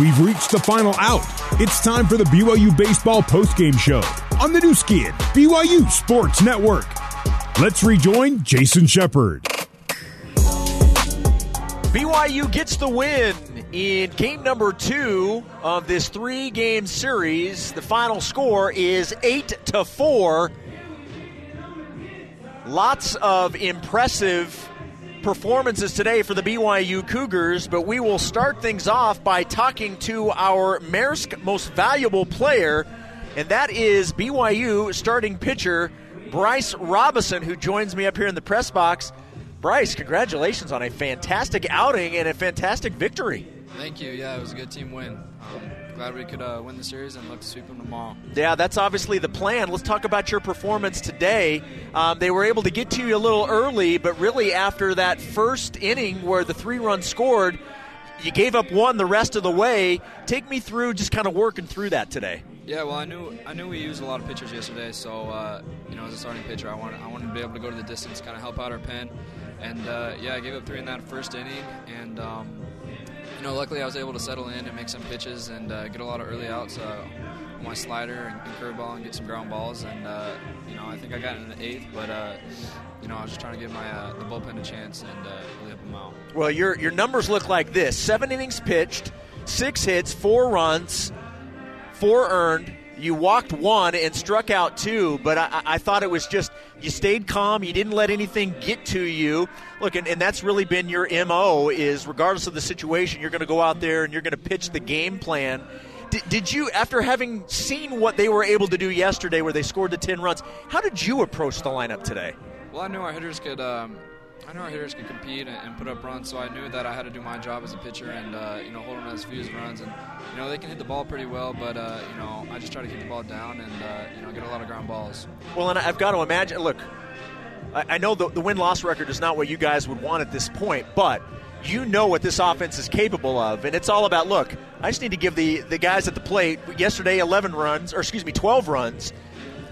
We've reached the final out. It's time for the BYU Baseball postgame show on the Nu Skin, BYU Sports Network. Let's rejoin Jason Shepard. BYU gets the win in game number two of this three game series. The final score is 8 to 4. Lots of impressive performances today for the BYU Cougars, but we will start things off by talking to our Maersk most valuable player, and that is BYU starting pitcher Bryce Robison, who joins me up here in the press box. Bryce, congratulations on a fantastic outing and a fantastic victory. Thank you. Yeah, it was a good team win. Um, glad we could uh, win the series and look to sweep them tomorrow. Yeah, that's obviously the plan. Let's talk about your performance today. Um, they were able to get to you a little early, but really after that first inning where the three runs scored, you gave up one the rest of the way. Take me through just kind of working through that today. Yeah, well, I knew I knew we used a lot of pitchers yesterday, so uh, you know, as a starting pitcher, I wanted I wanted to be able to go to the distance, kind of help out our pen. And uh, yeah, I gave up three in that first inning, and um, know, luckily I was able to settle in and make some pitches and uh, get a lot of early outs uh, on my slider and, curveball and get some ground balls. And uh, you know, I think I got in the eighth, but uh, you know, I was just trying to give my uh, the bullpen a chance and really help them out. Well, your your numbers look like this: seven innings pitched, six hits, four runs, four earned you walked one and struck out two, but I, I, thought it was just you stayed calm. You didn't let anything get to you. Look, and, and that's really been your mo. Is regardless of the situation, you're going to go out there and you're going to pitch the game plan. D- did you, after having seen what they were able to do yesterday, where they scored the ten runs, how did you approach the lineup today? Well, I knew our hitters could. Um I know our hitters could compete and, and, put up runs, so I knew that I had to do my job as a pitcher and uh, you know hold them as few as runs. And you know they can hit the ball pretty well, but uh, you know I just try to keep the ball down and uh, you know get a lot of ground balls. Well, and I've got to imagine. Look, I, I know the, the win loss record is not what you guys would want at this point, but you know what this offense is capable of, and it's all about look. I just need to give the the guys at the plate yesterday 11 runs, or excuse me, 12 runs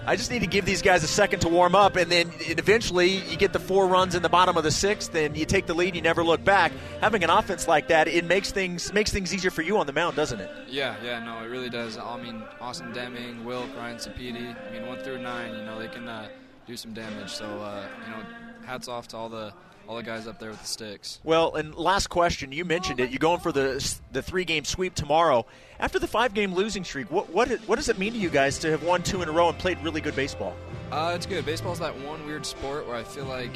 I just need to give these guys a second to warm up, and then eventually you get the four runs in the bottom of the sixth, and you take the lead. You never look back. Having an offense like that, it makes things makes things easier for you on the mound, doesn't it? Yeah, yeah, no, it really does. I mean, Austin Deming, Wilk, Ryan Sapiti. I mean, one through nine, you know, they can uh, do some damage. So, uh, you know, hats off to all the all the guys up there with the sticks. Well, and last question, you mentioned it. You're going for the the three game sweep tomorrow. After the five game losing streak, what what what does it mean to you guys to have won two in a row and played really good baseball? Uh, it's good. Baseball's that one weird sport where I feel like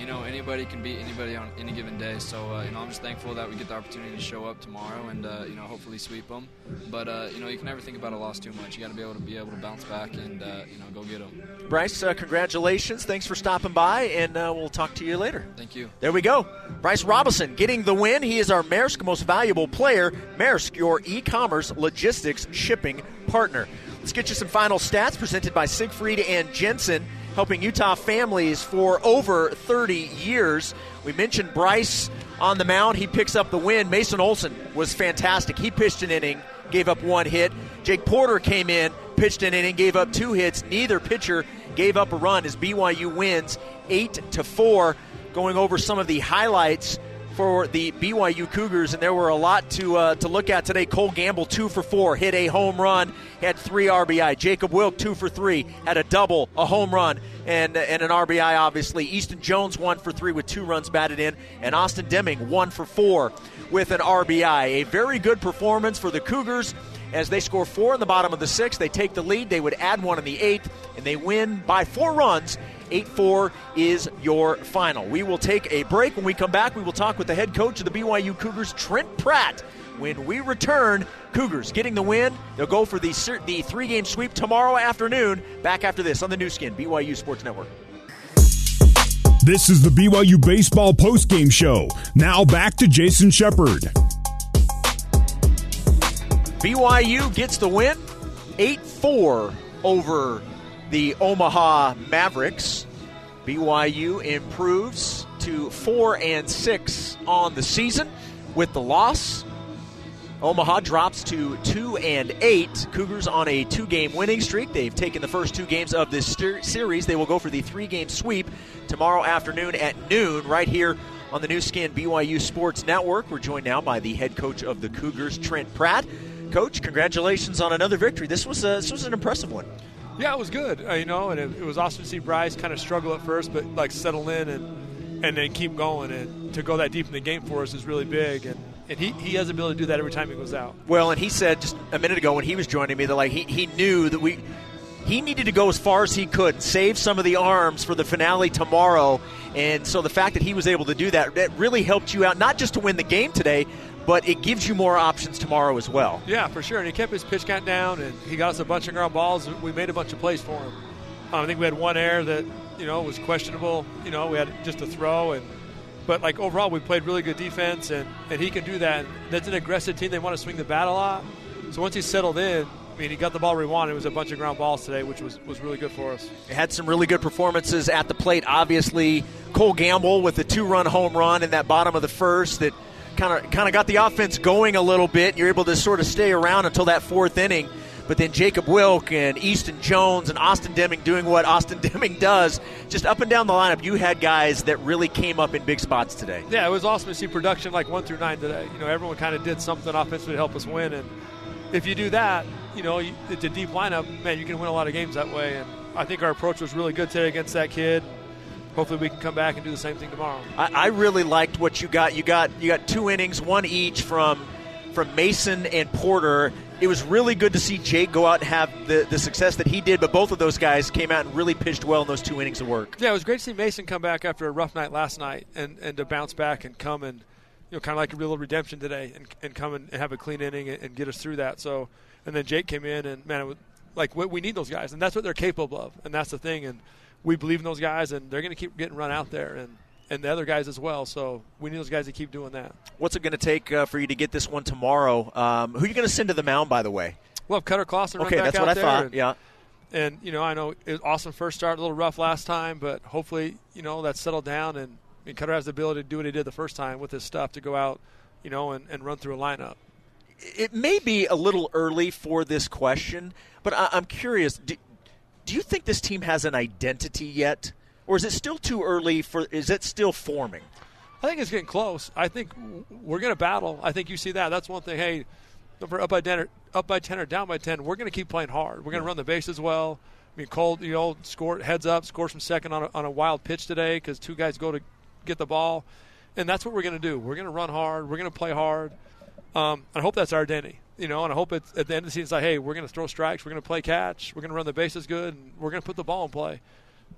you know anybody can beat anybody on any given day. So uh, you know I'm just thankful that we get the opportunity to show up tomorrow and uh, you know hopefully sweep them. But uh, you know you can never think about a loss too much. You got to be able to be able to bounce back and uh, you know go get them. Bryce, uh, congratulations! Thanks for stopping by, and we'll talk to you later. Thank you. There we go. Bryce Robison getting the win. He is our Maersk most valuable player. Maersk, your e-commerce logistics shipping partner. Let's get you some final stats presented by Siegfried and Jensen helping Utah families for over 30 years. We mentioned Bryce on the mound. He picks up the win. Mason Olson was fantastic. He pitched an inning, gave up one hit. Jake Porter came in, pitched an inning, gave up two hits. Neither pitcher gave up a run as BYU wins 8 to 4. Going over some of the highlights for the BYU Cougars, and there were a lot to uh, to look at today. Cole Gamble, two for four, hit a home run, had three RBI. Jacob Wilk, two for three, had a double, a home run, and and an RBI. Obviously, Easton Jones, one for three with two runs batted in, and Austin Deming, one for four with an RBI. A very good performance for the Cougars. As they score four in the bottom of the sixth, they take the lead. They would add one in the eighth, and they win by four runs 8 4 is your final. We will take a break. When we come back, we will talk with the head coach of the BYU Cougars, Trent Pratt. When we return, Cougars getting the win. They'll go for the, the three game sweep tomorrow afternoon. Back after this on the Nu Skin, BYU Sports Network. This is the BYU Baseball postgame show. Now back to Jason Shepard. BYU gets the win 8 4 over the Omaha Mavericks. BYU improves to 4 and 6 on the season with the loss. Omaha drops to 2 and 8. Cougars on a two game winning streak. They've taken the first two games of this series. They will go for the three game sweep tomorrow afternoon at noon right here on the Nu Skin BYU Sports Network. We're joined now by the head coach of the Cougars, Trent Pratt. Coach, congratulations on another victory. This was a, this was an impressive one. Yeah, it was good. Uh, you know, and it, it, was awesome to see Bryce kind of struggle at first, but like settle in and and then keep going. And to go that deep in the game for us is really big. And and he, he has the ability to do that every time he goes out. Well, and he said just a minute ago when he was joining me that like he, he knew that we he needed to go as far as he could, save some of the arms for the finale tomorrow. And so the fact that he was able to do that, that really helped you out, not just to win the game today, but it gives you more options tomorrow as well. Yeah, for sure. And he kept his pitch count down, and he got us a bunch of ground balls. We made a bunch of plays for him. Um, I think we had one error that you know was questionable. You know, we had just a throw, and but like overall, we played really good defense, and and he can do that. And that's an aggressive team. They want to swing the bat a lot. So once he settled in, I mean, he got the ball where he wanted. It was a bunch of ground balls today, which was, was really good for us. had some really good performances at the plate. Obviously, Cole Gamble with the two-run home run in that bottom of the first that kind of kind of got the offense going a little bit. You're able to sort of stay around until that fourth inning. But then Jacob Wilk and Easton Jones and Austin Deming doing what Austin Deming does, just up and down the lineup. You had guys that really came up in big spots today. Yeah, it was awesome to see production like one through nine today. You know, everyone kind of did something offensively to help us win, and if you do that, you know, it's a deep lineup, man, you can win a lot of games that way. And I think our approach was really good today against that kid. Hopefully, we can come back and do the same thing tomorrow. I, I really liked what you got. You got you got two innings, one each from from Mason and Porter. It was really good to see Jake go out and have the, the success that he did, but both of those guys came out and really pitched well in those two innings of work. Yeah, it was great to see Mason come back after a rough night last night and, and to bounce back and come and, you know, kind of like a real redemption today and, and come and have a clean inning and, and get us through that. So and then Jake came in, and man, was, like we need those guys, and that's what they're capable of, and that's the thing, and we believe in those guys, and they're going to keep getting run out there, and and the other guys as well. So we need those guys to keep doing that. What's it going to take uh, for you to get this one tomorrow? Um, who are you going to send to the mound, by the way? Well, Cutter Clausen. Okay, that's what I thought. And, yeah. And you know, I know it was awesome first start, a little rough last time, but hopefully, you know, that's settled down, and Cutter has the ability to do what he did the first time with his stuff to go out, you know, and, and run through a lineup it may be a little early for this question, but I, am curious. Do, do, you think this team has an identity yet, or is it still too early for? Is it still forming? I think it's getting close. I think we're going to battle. I think you see that. That's one thing. Hey, up by ten, or, up by ten or down by ten, we're going to keep playing hard. We're going to run the bases well. I mean, Cole, you know, score heads up, scores from second on a, on a wild pitch today because two guys go to get the ball, and that's what we're going to do. We're going to run hard. We're going to play hard. Um, I hope that's our identity, you know, and I hope it's at the end of the season, it's like, hey, we're going to throw strikes, we're going to play catch, we're going to run the bases good, and we're going to put the ball in play.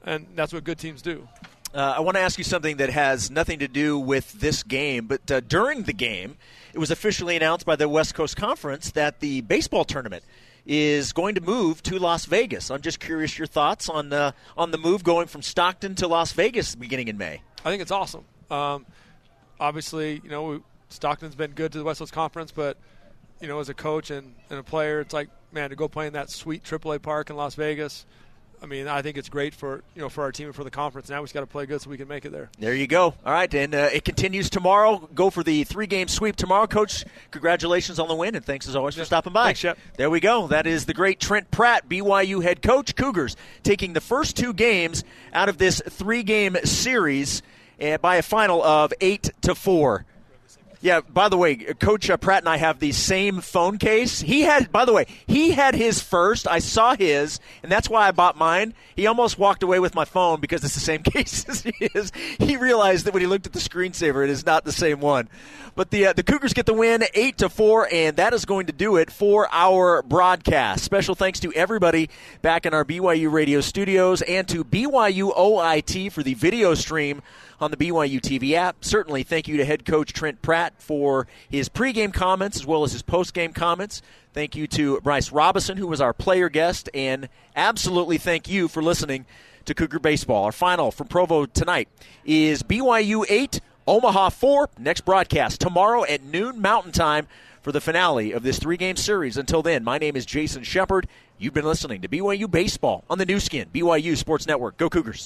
And that's what good teams do. Uh, I want to ask you something that has nothing to do with this game, but uh, during the game, it was officially announced by the West Coast Conference that the baseball tournament is going to move to Las Vegas. I'm just curious your thoughts on uh, on the move going from Stockton to Las Vegas beginning in May. I think it's awesome. Um, obviously, you know, Stockton's been good to the West Coast Conference, but you know, as a coach and, and a player, it's like, man, to go play in that sweet AAA park in Las Vegas. I mean, I think it's great for you know for our team and for the conference. Now we just got to play good so we can make it there. There you go. All right, and uh, it continues tomorrow. Go for the three-game sweep tomorrow, Coach. Congratulations on the win, and thanks as always yeah. for stopping by. Thanks, Shep. There we go. That is the great Trent Pratt, BYU head coach. Cougars taking the first two games out of this three-game series uh, by a final of eight to four. Yeah, by the way, Coach uh, Pratt and I have the same phone case. He had, by the way, he had his first. I saw his, and that's why I bought mine. He almost walked away with my phone because it's the same case as his. He realized that when he looked at the screensaver, it is not the same one. But the uh, the Cougars get the win, eight to four, and that is going to do it for our broadcast. Special thanks to everybody back in our BYU radio studios and to BYU OIT for the video stream on the BYU TV app. Certainly, thank you to head coach Trent Pratt for his pregame comments as well as his postgame comments. Thank you to Bryce Robison, who was our player guest, and absolutely thank you for listening to Cougar Baseball. Our final from Provo tonight is BYU 8, Omaha 4. Next broadcast tomorrow at noon Mountain Time for the finale of this three game series. Until then, my name is Jason Shepard. You've been listening to BYU Baseball on the Nu Skin, BYU Sports Network. Go Cougars.